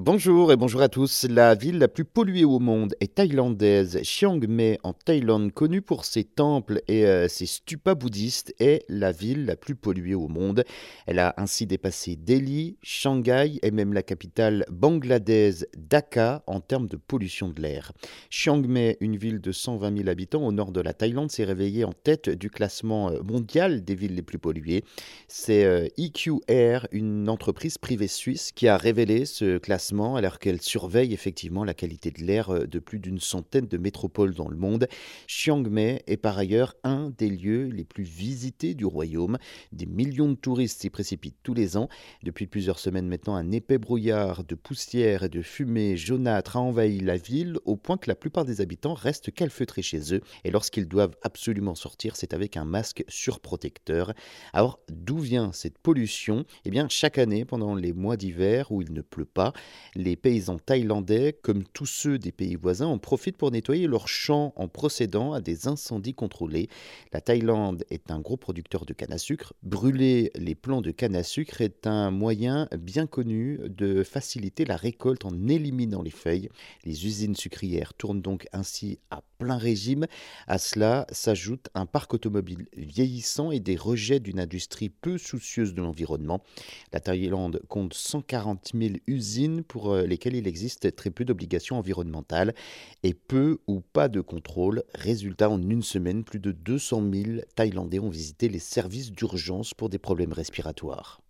Bonjour et bonjour à tous. La ville la plus polluée au monde est thaïlandaise. Chiang Mai en Thaïlande, connue pour ses temples et euh, ses stupas bouddhistes, est la ville la plus polluée au monde. Elle a ainsi dépassé Delhi, Shanghai et même la capitale bangladesh Dhaka en termes de pollution de l'air. Chiang Mai, une ville de 120 000 habitants au nord de la Thaïlande, s'est réveillée en tête du classement euh, mondial des villes les plus polluées. C'est euh, Air, une entreprise privée suisse, qui a révélé ce classement alors qu'elle surveille effectivement la qualité de l'air euh, de plus d'une centaine de métropoles dans le monde. Chiang Mai est par ailleurs un des lieux les plus visités du royaume. Des millions de touristes s'y précipitent tous les ans. Depuis plusieurs semaines maintenant, un épais brouillard de poussière et de fumée jaunâtre a envahi la ville au point que la plupart des habitants restent calfeutrés chez eux. Et lorsqu'ils doivent absolument sortir, c'est avec un masque surprotecteur. Alors, d'où vient cette pollution? Eh bien, chaque année, pendant les mois d'hiver où il ne pleut pas, les paysans thaïlandais, comme tous ceux des pays voisins, en profitent pour nettoyer leurs champs en procédant à des incendies contrôlés. La Thaïlande est un gros producteur de canne à sucre. Brûler les plants de canne à sucre est un moyen bien connu de faciliter la récolte en éliminant les feuilles. Les usines sucrières tournent donc ainsi à plein régime. À cela s'ajoute un parc automobile vieillissant et des rejets d'une industrie peu soucieuse de l'environnement. La Thaïlande compte 140 000 usines pour euh, lesquelles il existe très peu d'obligations environnementales et peu ou pas de contrôle. Résultat, en une semaine, plus de 200 000 Thaïlandais ont visité les services d'urgence pour des problèmes respiratoires.